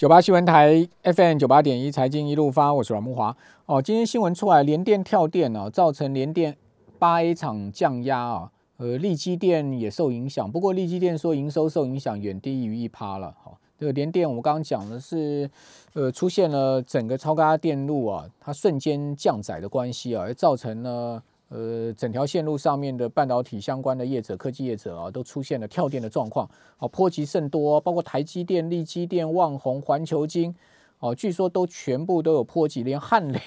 九八新闻台 FM 九八点一财经一路发，我是阮木华。哦，今天新闻出来，联电跳电哦，造成联电八 A 厂降压啊，呃，利基电也受影响。不过利基电说营收受影响远低于一趴了。好，这个联电我们刚刚讲的是，呃，出现了整个超高压电路啊，它瞬间降载的关系啊，而造成了。呃，整条线路上面的半导体相关的业者、科技业者啊，都出现了跳电的状况，哦，波及甚多，包括台积电、力积电、旺宏、环球金，哦，据说都全部都有波及，连汉磊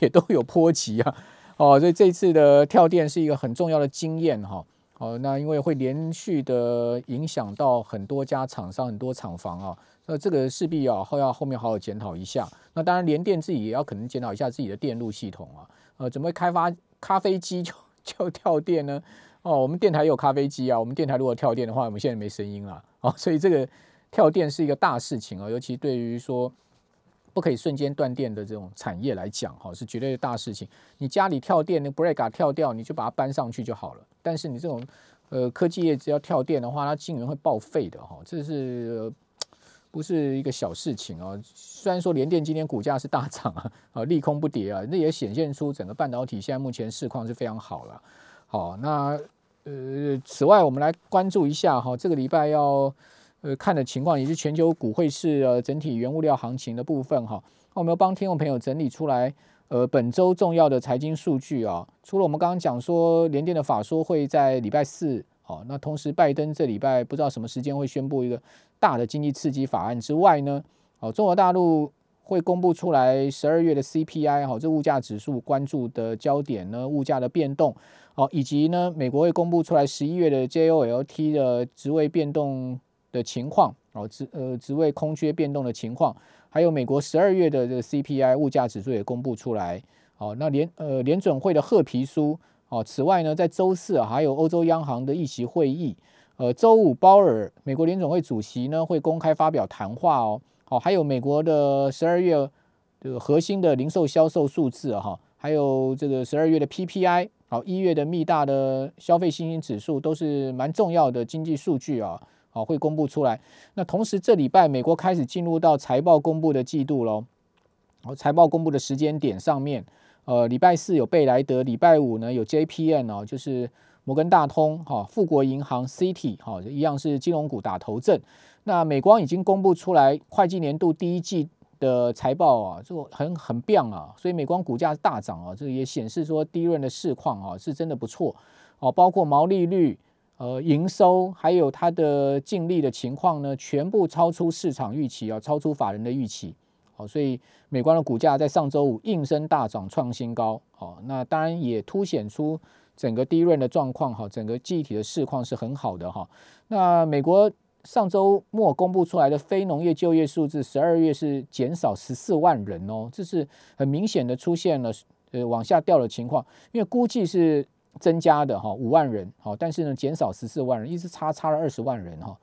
也都有波及啊，哦，所以这次的跳电是一个很重要的经验哈，哦，那因为会连续的影响到很多家厂商、很多厂房啊，那这个势必啊后要后面好好检讨一下。那当然，联电自己也要可能检讨一下自己的电路系统啊，呃，怎么开发？咖啡机就 就跳电呢？哦，我们电台有咖啡机啊。我们电台如果跳电的话，我们现在没声音了哦。所以这个跳电是一个大事情啊，尤其对于说不可以瞬间断电的这种产业来讲，哈，是绝对的大事情。你家里跳电，那 breaker 跳掉，你就把它搬上去就好了。但是你这种呃科技业只要跳电的话，它晶圆会报废的哈，这是。不是一个小事情啊！虽然说联电今天股价是大涨啊，啊 利空不跌啊，那也显现出整个半导体现在目前市况是非常好了。好，那呃，此外我们来关注一下哈，这个礼拜要呃看的情况，也是全球股汇市呃整体原物料行情的部分哈。那我们要帮听众朋友整理出来呃本周重要的财经数据啊，除了我们刚刚讲说联电的法说会在礼拜四。好，那同时拜登这礼拜不知道什么时间会宣布一个大的经济刺激法案之外呢，好，中国大陆会公布出来十二月的 CPI，好，这物价指数关注的焦点呢，物价的变动，好，以及呢，美国会公布出来十一月的 JOLT 的职位变动的情况，哦，职呃职位空缺变动的情况，还有美国十二月的这个 CPI 物价指数也公布出来，好，那联呃联准会的褐皮书。哦，此外呢，在周四啊还有欧洲央行的议席会议，呃，周五鲍尔美国联总会主席呢会公开发表谈话哦，好，还有美国的十二月这个核心的零售销售数字哈，还有这个十二月的 PPI，好，一月的密大的消费信心指数都是蛮重要的经济数据啊，好，会公布出来。那同时这礼拜美国开始进入到财报公布的季度喽，好，财报公布的时间点上面。呃，礼拜四有贝莱德，礼拜五呢有 JPN 哦，就是摩根大通哈，富国银行 CT 哈，一样是金融股打头阵。那美光已经公布出来会计年度第一季的财报啊，就很很棒啊，所以美光股价大涨啊，这也显示说低润的市况啊是真的不错哦，包括毛利率、呃营收还有它的净利的情况呢，全部超出市场预期啊，超出法人的预期。好，所以美光的股价在上周五应声大涨，创新高。好，那当然也凸显出整个低润的状况。哈，整个记忆体的市况是很好的。哈，那美国上周末公布出来的非农业就业数字，十二月是减少十四万人哦，这是很明显的出现了呃往下掉的情况。因为估计是增加的哈五万人，好，但是呢减少十四万人，一直差差了二十万人哈。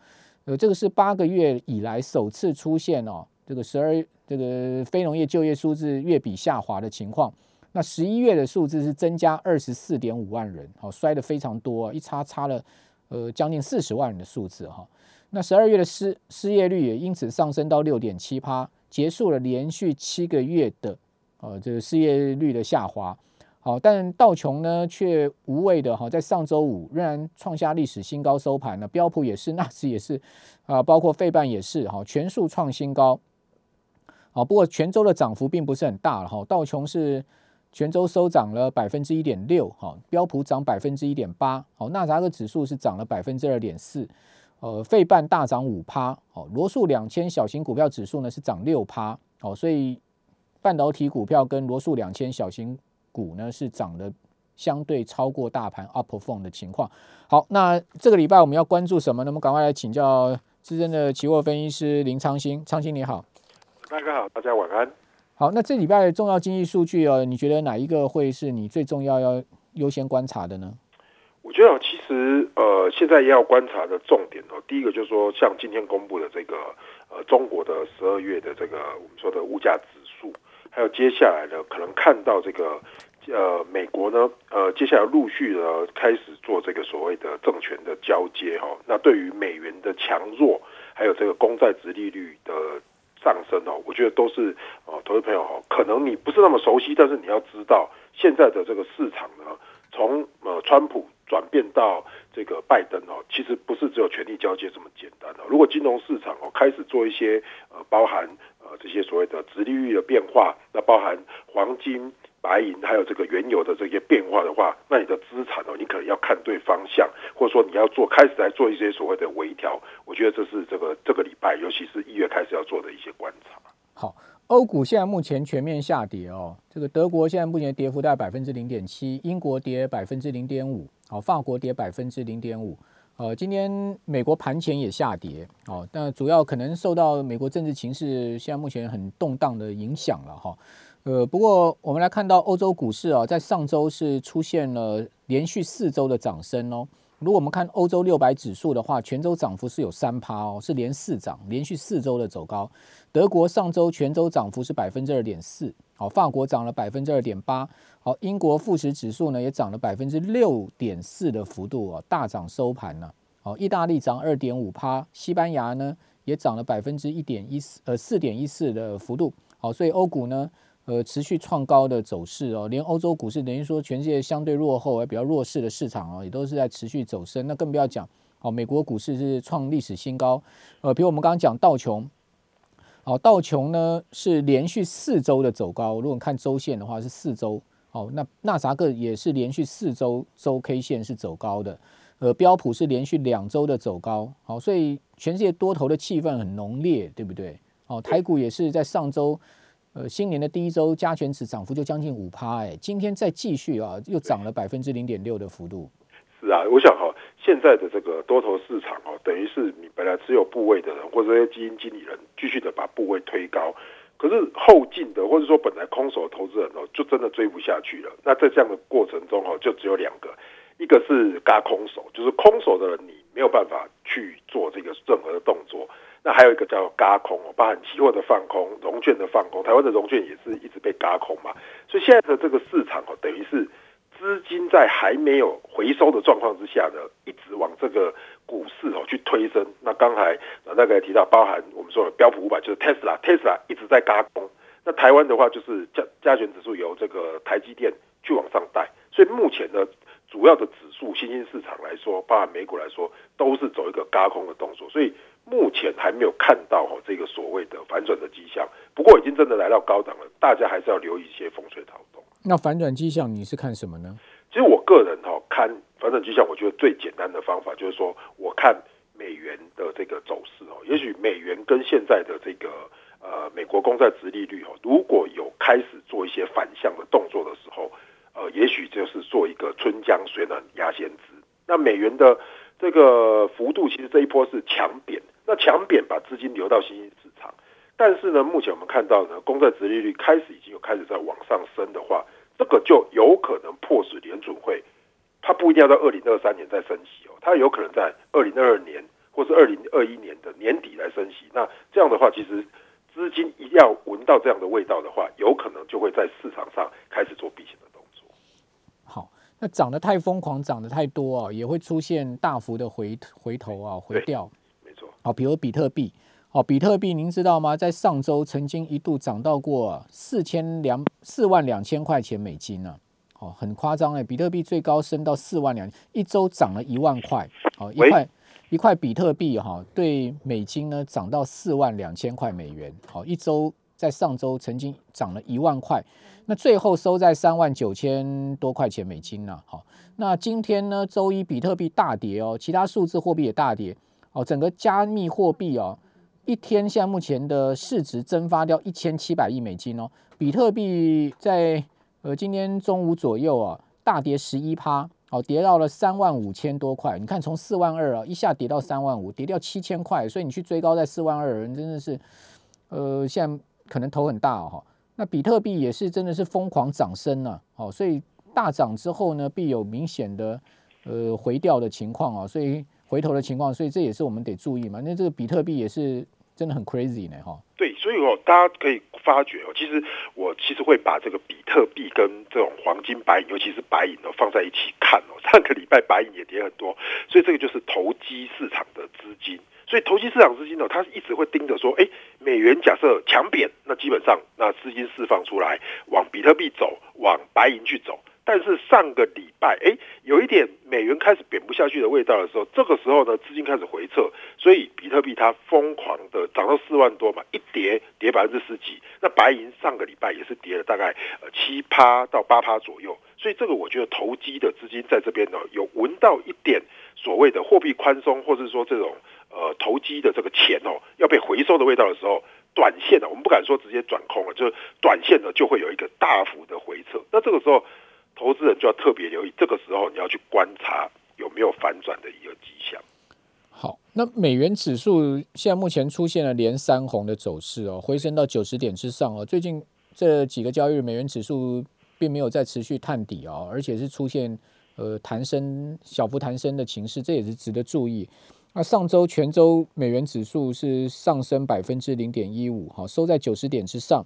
呃，这个是八个月以来首次出现哦。这个十二这个非农业就业数字月比下滑的情况，那十一月的数字是增加二十四点五万人，好摔的非常多，一差差了呃将近四十万人的数字哈。那十二月的失失业率也因此上升到六点七趴，结束了连续七个月的呃这个失业率的下滑。好，但道琼呢却无畏的哈，在上周五仍然创下历史新高收盘了，标普也是，纳斯也是啊，包括费半也是哈，全数创新高。好，不过泉州的涨幅并不是很大了哈。道琼是泉州收涨了百分之一点六，哈，标普涨百分之一点八，好，纳扎克指数是涨了百分之二点四，呃，费半大涨五趴，好，罗素两千小型股票指数呢是涨六趴，好，所以半导体股票跟罗素两千小型股呢是涨的相对超过大盘 upper phone 的情况。好，那这个礼拜我们要关注什么？那么赶快来请教资深的期货分析师林昌兴，昌兴你好。大家好，大家晚安。好，那这礼拜的重要经济数据哦，你觉得哪一个会是你最重要要优先观察的呢？我觉得其实呃，现在要观察的重点哦，第一个就是说，像今天公布的这个呃中国的十二月的这个我们说的物价指数，还有接下来呢，可能看到这个呃美国呢呃接下来陆续的开始做这个所谓的政权的交接哈，那对于美元的强弱，还有这个公债值利率的。上升哦，我觉得都是哦，投资朋友哦，可能你不是那么熟悉，但是你要知道现在的这个市场呢，从呃川普转变到这个拜登哦，其实不是只有权力交接这么简单哦。如果金融市场哦开始做一些呃包含呃这些所谓的直利率的变化，那包含黄金。白银还有这个原油的这些变化的话，那你的资产哦，你可能要看对方向，或者说你要做开始来做一些所谓的微调。我觉得这是这个这个礼拜，尤其是一月开始要做的一些观察。好，欧股现在目前全面下跌哦，这个德国现在目前跌幅大概百分之零点七，英国跌百分之零点五，好，法国跌百分之零点五。呃，今天美国盘前也下跌哦，但主要可能受到美国政治情势现在目前很动荡的影响了哈。呃，不过我们来看到欧洲股市啊，在上周是出现了连续四周的涨升哦。如果我们看欧洲六百指数的话，全周涨幅是有三趴哦，是连四涨，连续四周的走高。德国上周全周涨幅是百分之二点四，好，法国涨了百分之二点八，好，英国富时指数呢也涨了百分之六点四的幅度哦，大涨收盘了。好，意大利涨二点五趴，西班牙呢也涨了百分之一点一四，呃，四点一四的幅度。好，所以欧股呢。呃，持续创高的走势哦，连欧洲股市等于说全世界相对落后而比较弱势的市场哦，也都是在持续走升。那更不要讲哦，美国股市是创历史新高。呃，比如我们刚刚讲道琼，哦，道琼呢是连续四周的走高。如果看周线的话是四周，哦，那纳萨克也是连续四周周 K 线是走高的。呃，标普是连续两周的走高。好，所以全世界多头的气氛很浓烈，对不对？哦，台股也是在上周。呃，新年的第一周加权值涨幅就将近五趴，哎，今天再继续啊，又涨了百分之零点六的幅度。是啊，我想哈，现在的这个多头市场哦，等于是你本来持有部位的人或者这些基金经理人继续的把部位推高，可是后进的或者说本来空手投资人哦，就真的追不下去了。那在这样的过程中哦，就只有两个，一个是嘎空手，就是空手的人你没有办法去做这个任何的动作。那还有一个叫嘎空，包含期货的放空、融券的放空，台湾的融券也是一直被嘎空嘛，所以现在的这个市场哦，等于是资金在还没有回收的状况之下呢，一直往这个股市哦去推升。那刚才大概提到，包含我们说的标普五百，就是 Tesla，Tesla 一直在嘎空。那台湾的话，就是加加权指数由这个台积电去往上带，所以目前呢，主要的指数新兴市场来说，包含美股来说，都是走一个嘎空的动作，所以。目前还没有看到哈这个所谓的反转的迹象，不过已经真的来到高档了，大家还是要留意一些风吹草动。那反转迹象你是看什么呢？其实我个人哈看反转迹象，我觉得最简单的方法就是说，我看美元的这个走势哦，也许美元跟现在的这个呃美国公债殖利率哦，如果有开始做一些反向的动作的时候，呃，也许就是做一个春江水暖鸭先知。那美元的这个幅度其实这一波是强贬。那强贬把资金流到新兴市场，但是呢，目前我们看到呢，公债殖利率开始已经有开始在往上升的话，这个就有可能迫使联准会，它不一定要到二零二三年再升息哦，它有可能在二零二二年或是二零二一年的年底来升息。那这样的话，其实资金一定要闻到这样的味道的话，有可能就会在市场上开始做避险的动作。好，那涨得太疯狂，涨得太多啊，也会出现大幅的回回头啊，回调。好，比如比特币，好，比特币您知道吗？在上周曾经一度涨到过四千两四万两千块钱美金呢，哦，很夸张哎，比特币最高升到四万两，一周涨了一万块，好，一块一块比特币哈，对美金呢涨到四万两千块美元，好，一周在上周曾经涨了一万块，那最后收在三万九千多块钱美金呢，好，那今天呢周一比特币大跌哦，其他数字货币也大跌。哦，整个加密货币哦，一天现在目前的市值蒸发掉一千七百亿美金哦。比特币在呃今天中午左右啊，大跌十一趴，哦，跌到了三万五千多块。你看从四万二啊，一下跌到三万五，跌掉七千块。所以你去追高在四万二，人真的是呃现在可能头很大哦。那比特币也是真的是疯狂涨升呢，哦，所以大涨之后呢，必有明显的呃回调的情况啊，所以。回头的情况，所以这也是我们得注意嘛。那这个比特币也是真的很 crazy 呢，哈。对，所以哦，大家可以发觉哦，其实我其实会把这个比特币跟这种黄金、白银，尤其是白银哦，放在一起看哦。上个礼拜白银也跌很多，所以这个就是投机市场的资金。所以投机市场资金呢，它一直会盯着说，哎，美元假设强贬，那基本上那资金释放出来，往比特币走，往白银去走。但是上个礼拜，哎，有一点美元开始贬不下去的味道的时候，这个时候呢，资金开始回撤，所以比特币它疯狂的涨到四万多嘛，一跌跌百分之十几。那白银上个礼拜也是跌了大概七趴到八趴左右。所以这个我觉得投机的资金在这边呢，有闻到一点所谓的货币宽松，或者说这种呃投机的这个钱哦要被回收的味道的时候，短线的我们不敢说直接转空了，就是短线呢就会有一个大幅的回撤。那这个时候。投资人就要特别留意，这个时候你要去观察有没有反转的一个迹象。好，那美元指数现在目前出现了连三红的走势哦，回升到九十点之上哦。最近这几个交易日，美元指数并没有再持续探底哦，而且是出现呃弹升、小幅弹升的情势，这也是值得注意。那上周全周美元指数是上升百分之零点一五，哈，收在九十点之上。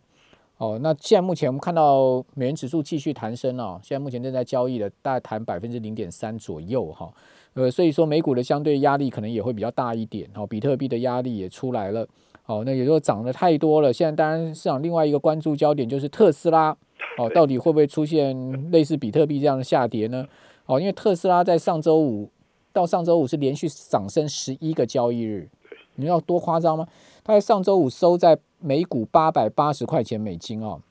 哦，那现在目前我们看到美元指数继续弹升哦，现在目前正在交易的大概弹百分之零点三左右哈，呃，所以说美股的相对压力可能也会比较大一点哦，比特币的压力也出来了，哦，那也就涨得太多了，现在当然市场另外一个关注焦点就是特斯拉，哦，到底会不会出现类似比特币这样的下跌呢？哦，因为特斯拉在上周五到上周五是连续涨升十一个交易日，你要多夸张吗？它在上周五收在。每股八百八十块钱美金哦，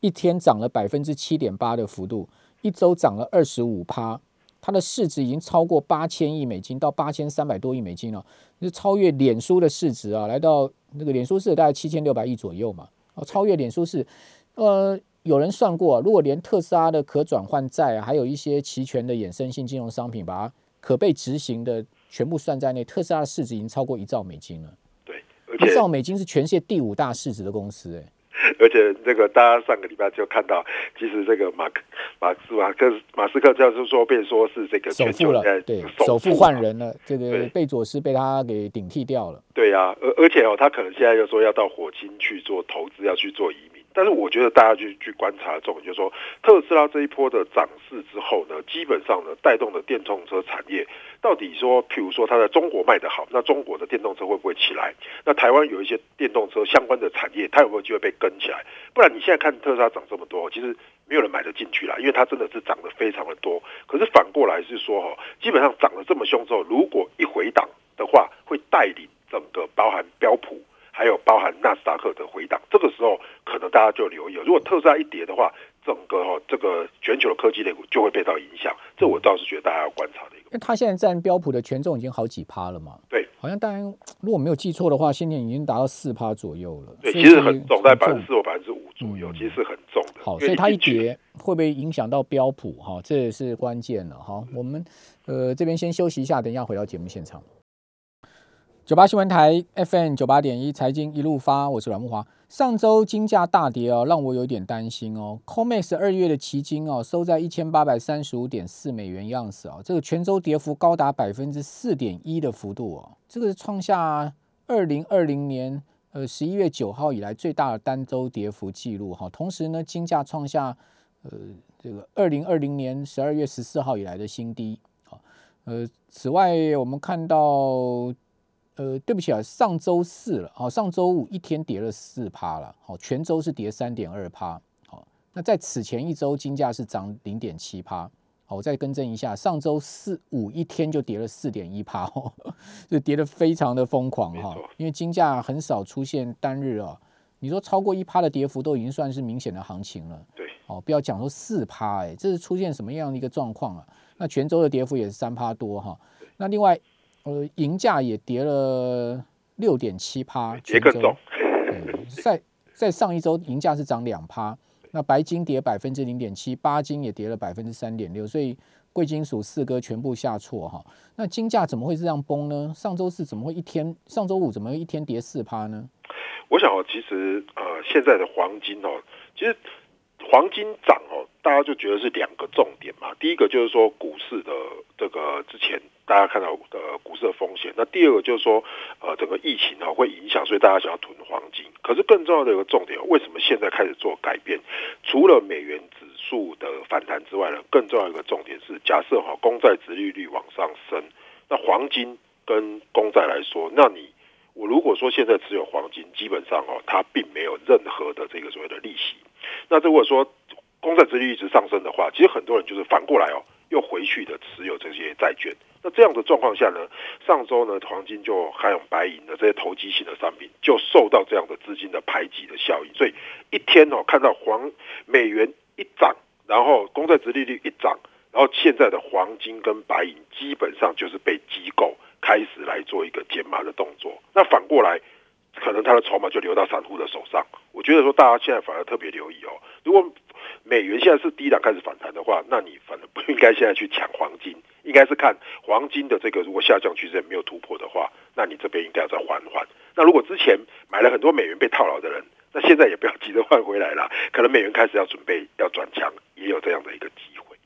一天涨了百分之七点八的幅度，一周涨了二十五趴，它的市值已经超过八千亿美金，到八千三百多亿美金了，是超越脸书的市值啊，来到那个脸书市大概七千六百亿左右嘛，哦，超越脸书市，呃，有人算过，如果连特斯拉的可转换债，啊还有一些期权的衍生性金融商品，把它可被执行的全部算在内，特斯拉的市值已经超过一兆美金了。一兆美金是全世界第五大市值的公司，哎，而且这个大家上个礼拜就看到，其实这个马克马斯马克马斯克就是说被说是这个首富了，对，首富换人了，这个贝佐斯被他给顶替掉了，对呀，而而且哦，他可能现在又说要到火星去做投资，要去做移民。但是我觉得大家去去观察重点，就是说特斯拉这一波的涨势之后呢，基本上呢带动的电动车产业，到底说，譬如说它在中国卖得好，那中国的电动车会不会起来？那台湾有一些电动车相关的产业，它有没有机会被跟起来？不然你现在看特斯拉涨这么多，其实没有人买得进去啦，因为它真的是涨得非常的多。可是反过来是说，哈，基本上涨得这么凶之后，如果一回档的话，会带领整个包含标普。还有包含纳斯达克的回档，这个时候可能大家就留意了。如果特斯拉一跌的话，整个哈这个全球的科技类股就会被到影响。这我倒是觉得大家要观察的一个。因为它现在占标普的权重已经好几趴了嘛。对，好像当然如果没有记错的话，现在已经达到四趴左右了。对，其实很重，在百分之四或百分之五左右，其实是很重的。好，所以它一跌会不会影响到标普？哈，这也是关键了。哈，我们呃这边先休息一下，等一下回到节目现场。九八新闻台 FM 九八点一财经一路发，我是阮木华。上周金价大跌哦，让我有点担心哦。COMEX 二月的期金哦，收在一千八百三十五点四美元样子啊，这个全周跌幅高达百分之四点一的幅度哦，这个是创下二零二零年呃十一月九号以来最大的单周跌幅记录哈。同时呢，金价创下呃这个二零二零年十二月十四号以来的新低。好，呃，此外我们看到。呃，对不起啊，上周四了，好，上周五一天跌了四趴了，好，全周是跌三点二趴，好，那在此前一周金价是涨零点七趴，好，我再更正一下，上周四五一天就跌了四点一趴，哦，就跌得非常的疯狂哈，因为金价很少出现单日啊，你说超过一趴的跌幅都已经算是明显的行情了，对，哦，不要讲说四趴，哎，这是出现什么样的一个状况啊？那全周的跌幅也是三趴多哈，那另外。呃，银价也跌了六点七趴，跌更重。在在上一周，银价是涨两趴。那白金跌百分之零点七，八金也跌了百分之三点六，所以贵金属四哥全部下挫哈。那金价怎么会这样崩呢？上周四怎么会一天？上周五怎么会一天跌四趴呢？我想哦，其实呃，现在的黄金哦，其实黄金涨哦，大家就觉得是两个重点嘛。第一个就是说股市的这个之前。大家看到的股市的风险，那第二个就是说，呃，整个疫情啊会影响，所以大家想要囤黄金。可是更重要的一个重点，为什么现在开始做改变？除了美元指数的反弹之外呢，更重要一个重点是，假设哈公债殖利率往上升，那黄金跟公债来说，那你我如果说现在持有黄金，基本上哦，它并没有任何的这个所谓的利息。那如果说公债殖利率一直上升的话，其实很多人就是反过来哦，又回去的持有这些债券。那这样的状况下呢，上周呢，黄金就还有白银的这些投机性的商品就受到这样的资金的排挤的效应，所以一天哦，看到黄美元一涨，然后公债殖利率一涨，然后现在的黄金跟白银基本上就是被机构开始来做一个减码的动作。那反过来，可能它的筹码就流到散户的手上。我觉得说，大家现在反而特别留意哦，如果美元现在是低档开始反弹的话，那你反而不应该现在去抢黄金，应该是看黄金的这个如果下降趋势没有突破的话，那你这边应该要再缓缓。那如果之前买了很多美元被套牢的人，那现在也不要急着换回来了，可能美元开始要准备要转强，也有这样的一个机会。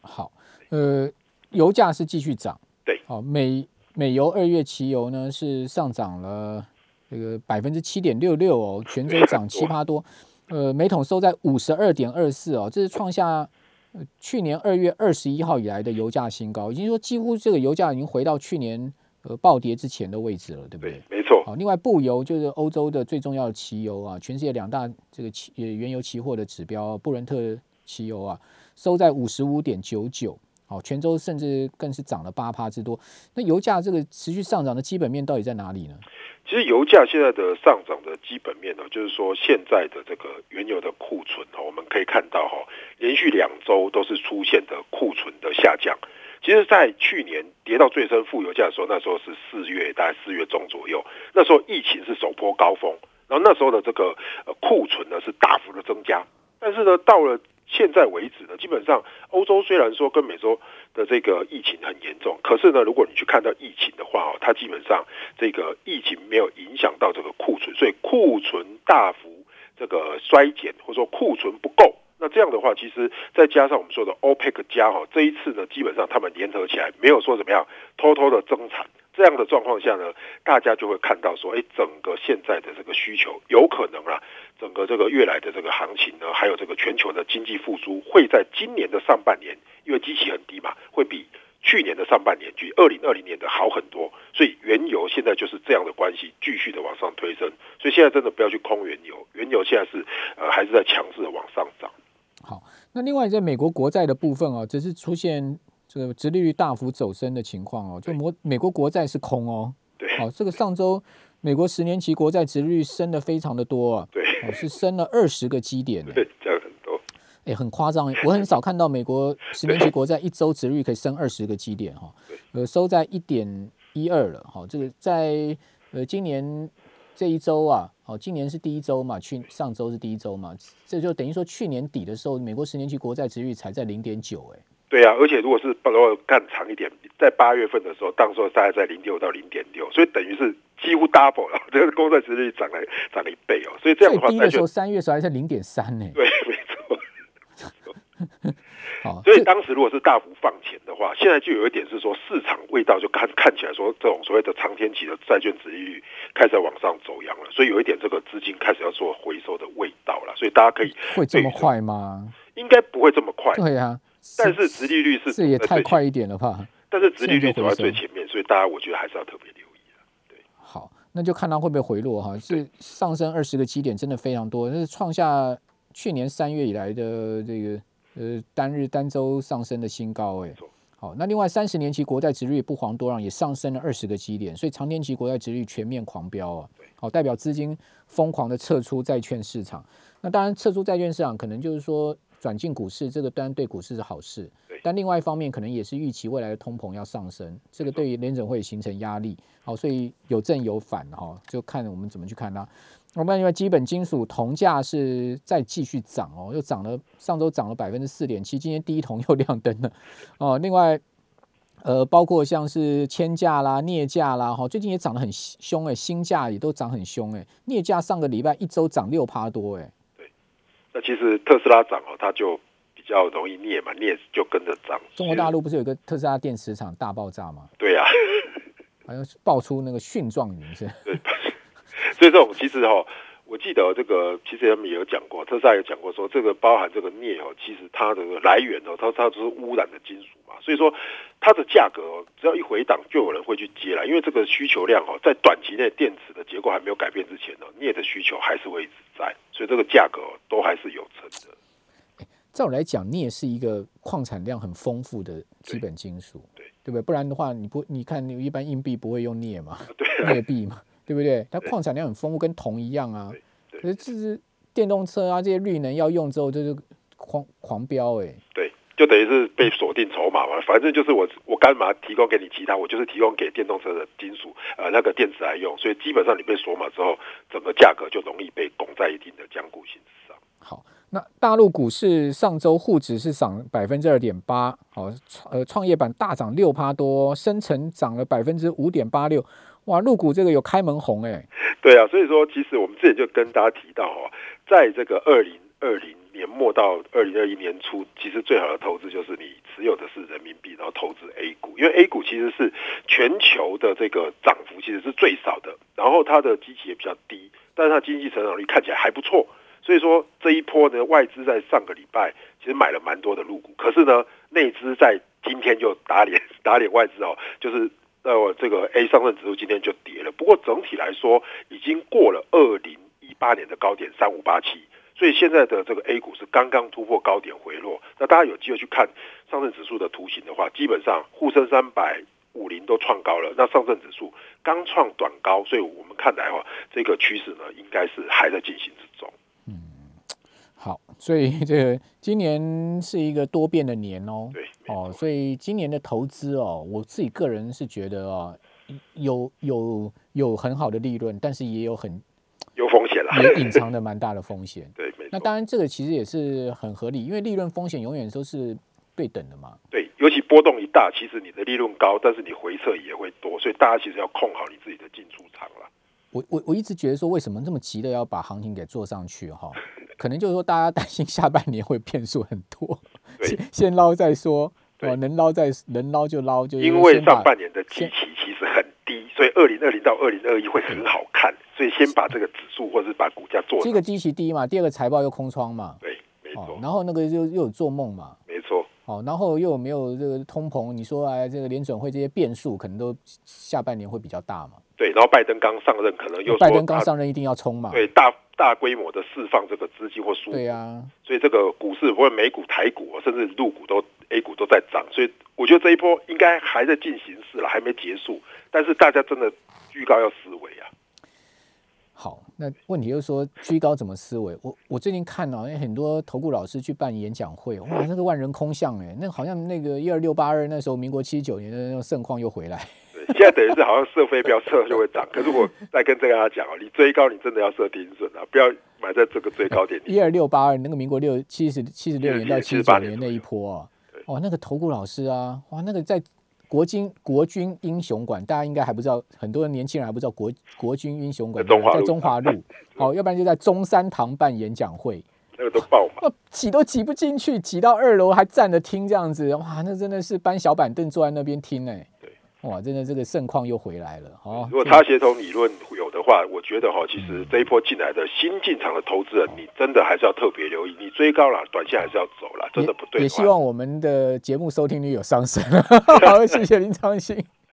好，呃，油价是继续涨，对，好，美美油二月期油呢是上涨了这个百分之七点六六哦，全周涨七八多。呃，每桶收在五十二点二四哦，这是创下去年二月二十一号以来的油价新高，已经说几乎这个油价已经回到去年呃暴跌之前的位置了，对不对？没错。好，另外布油就是欧洲的最重要的汽油啊，全世界两大这个期原油期货的指标，布伦特汽油啊，收在五十五点九九，哦，泉州甚至更是涨了八趴之多。那油价这个持续上涨的基本面到底在哪里呢？其实油价现在的上涨的基本面呢，就是说现在的这个原油的库存哈，我们可以看到哈，连续两周都是出现的库存的下降。其实，在去年跌到最深负油价的时候，那时候是四月，大概四月中左右，那时候疫情是首波高峰，然后那时候的这个呃库存呢是大幅的增加，但是呢，到了现在为止呢，基本上欧洲虽然说跟美洲的这个疫情很严重，可是呢，如果你去看到疫情的话哦，它基本上这个疫情没有影响到这个库存，所以库存大幅这个衰减，或者说库存不够。那这样的话，其实再加上我们说的 OPEC 加哈，这一次呢，基本上他们联合起来，没有说怎么样偷偷的增产。这样的状况下呢，大家就会看到说，哎，整个现在的这个需求有可能啊，整个这个越来的这个行情呢，还有这个全球的经济复苏，会在今年的上半年，因为基期很低嘛，会比去年的上半年，比二零二零年的好很多。所以原油现在就是这样的关系，继续的往上推升。所以现在真的不要去空原油，原油现在是呃还是在强势的往上涨。好，那另外在美国国债的部分哦，只是出现。这个殖利率大幅走升的情况哦，就美美国国债是空哦。对。好，这个上周美国十年期国债殖利率升的非常的多啊。对。是升了二十个基点。对，这样很多。哎，很夸张，我很少看到美国 十年期国债一周值率可以升二十个基点哈。呃，收在一点一二了。好，这个在呃今年这一周啊，好，今年是第一周嘛，去上周是第一周嘛，这就等于说去年底的时候，美国十年期国债值率才在零点九哎。对啊，而且如果是如果看长一点，在八月份的时候，当时候大概在零点五到零点六，所以等于是几乎 double 了，这个公债殖率涨了涨了一倍哦。所以这样的话，低的时候三月时候还是零点三呢。对，没错。好，所以当时如果是大幅放钱的话，现在就有一点是说市场味道就看看起来说这种所谓的长天期的债券殖利率开始往上走扬了，所以有一点这个资金开始要做回收的味道了。所以大家可以会这么快吗？应该不会这么快。对呀。但是殖利率是这也太快一点了吧？但是殖利率走在最前面，所以大家我觉得还是要特别留意对，好，那就看它会不会回落哈。是上升二十个基点，真的非常多，那是创下去年三月以来的这个呃单日单周上升的新高哎。好，那另外三十年期国债殖率不遑多让，也上升了二十个基点，所以长天期国债殖率全面狂飙啊。好，代表资金疯狂的撤出债券市场。那当然撤出债券市场，可能就是说。转进股市，这个当然对股市是好事，但另外一方面可能也是预期未来的通膨要上升，这个对于联准会形成压力。好，所以有正有反哈，就看我们怎么去看它。我们因为基本金属铜价是再继续涨哦，又涨了，上周涨了百分之四点七，今天第一铜又亮灯了哦。另外，呃，包括像是铅价啦、镍价啦，哈，最近也涨得很凶哎，锌价也都涨很凶哎，镍价上个礼拜一周涨六趴多哎。那其实特斯拉涨哦，它就比较容易镍嘛，镍就跟着涨。中国大陆不是有个特斯拉电池厂大爆炸吗？对呀，好像是爆出那个蕈状云是。对，所以这种其实哈，我记得这个其实他们也有讲过，特斯拉有讲过说，这个包含这个镍哦，其实它的来源哦，它它就是污染的金属嘛，所以说它的价格哦，只要一回档，就有人会去接了，因为这个需求量哦，在短期内电池的结构还没有改变之前呢，镍的需求还是会一直在，所以这个价格都还是有成的。照来讲，镍是一个矿产量很丰富的基本金属，对对不对？不然的话，你不你看，你一般硬币不会用镍嘛，对镍币嘛。对不对？它矿产量很丰富，跟铜一样啊。可是这是电动车啊，这些绿能要用之后，就是狂狂飙哎。对，就等于是被锁定筹码嘛。反正就是我我干嘛提供给你其他，我就是提供给电动车的金属呃那个电池来用。所以基本上你被锁码之后，整个价格就容易被拱在一定的坚固性之上。好，那大陆股市上周沪指是涨百分之二点八，好，呃创业板大涨六趴多，深成涨了百分之五点八六。哇，入股这个有开门红哎，对啊，所以说其实我们之前就跟大家提到哦，在这个二零二零年末到二零二一年初，其实最好的投资就是你持有的是人民币，然后投资 A 股，因为 A 股其实是全球的这个涨幅其实是最少的，然后它的基期也比较低，但是它经济成长率看起来还不错，所以说这一波呢，外资在上个礼拜其实买了蛮多的入股，可是呢，内资在今天就打脸 打脸外资哦，就是。呃，这个 A 上证指数今天就跌了，不过整体来说已经过了二零一八年的高点三五八七，所以现在的这个 A 股是刚刚突破高点回落。那大家有机会去看上证指数的图形的话，基本上沪深三百、五零都创高了，那上证指数刚创短高，所以我们看来哈，这个趋势呢应该是还在进行之中。好，所以这个今年是一个多变的年哦。对，哦，所以今年的投资哦，我自己个人是觉得哦，有有有很好的利润，但是也有很有风险了，也隐藏的蛮大的风险。对，没错。那当然，这个其实也是很合理，因为利润风险永远都是对等的嘛。对，尤其波动一大，其实你的利润高，但是你回撤也会多，所以大家其实要控好你自己的进出场了。我我我一直觉得说，为什么这么急的要把行情给做上去哈？可能就是说，大家担心下半年会变数很多，先先捞再说，哦，能捞再能捞就捞，就因为上半年的基期其实很低，所以二零二零到二零二一会很好看，所以先把这个指数或者是把股价做。第一个基期低嘛，第二个财报又空窗嘛，对，没错。然后那个又又有做梦嘛，没错。哦，然后又有没有这个通膨？你说哎，这个联准会这些变数可能都下半年会比较大嘛？对，然后拜登刚上任，可能又拜登刚上任一定要冲嘛？对，大大规模的释放这个资金或输。对啊，所以这个股市，或者美股、台股，甚至陆股都 A 股都在涨，所以我觉得这一波应该还在进行式了，还没结束。但是大家真的居高要思维啊。好，那问题就是说居高怎么思维？我我最近看到，因为很多投顾老师去办演讲会，哇，那个万人空巷哎，那好像那个一二六八二那时候民国七九年的那种盛况又回来。现在等于是好像射飞镖射就会涨，可是我再跟这个大家讲哦，你追高你真的要设停损啊，不要买在这个最高点。一二六八二那个民国六七十七十六年到七十八年那一波啊，哦，那个投顾老师啊，哇，那个在国军国军英雄馆，大家应该还不知道，很多年轻人还不知道国国军英雄馆在中华路，好，要不然就在中山堂办演讲会，那个都爆满，挤都挤不进去，挤到二楼还站着听这样子，哇，那真的是搬小板凳坐在那边听哎。哇，真的这个盛况又回来了哦。如果差协同理论有的话，我觉得哈，其实这一波进来的新进场的投资人，你真的还是要特别留意，你追高了，短线还是要走了，真的不对。也希望我们的节目收听率有上升。好，谢谢林昌兴。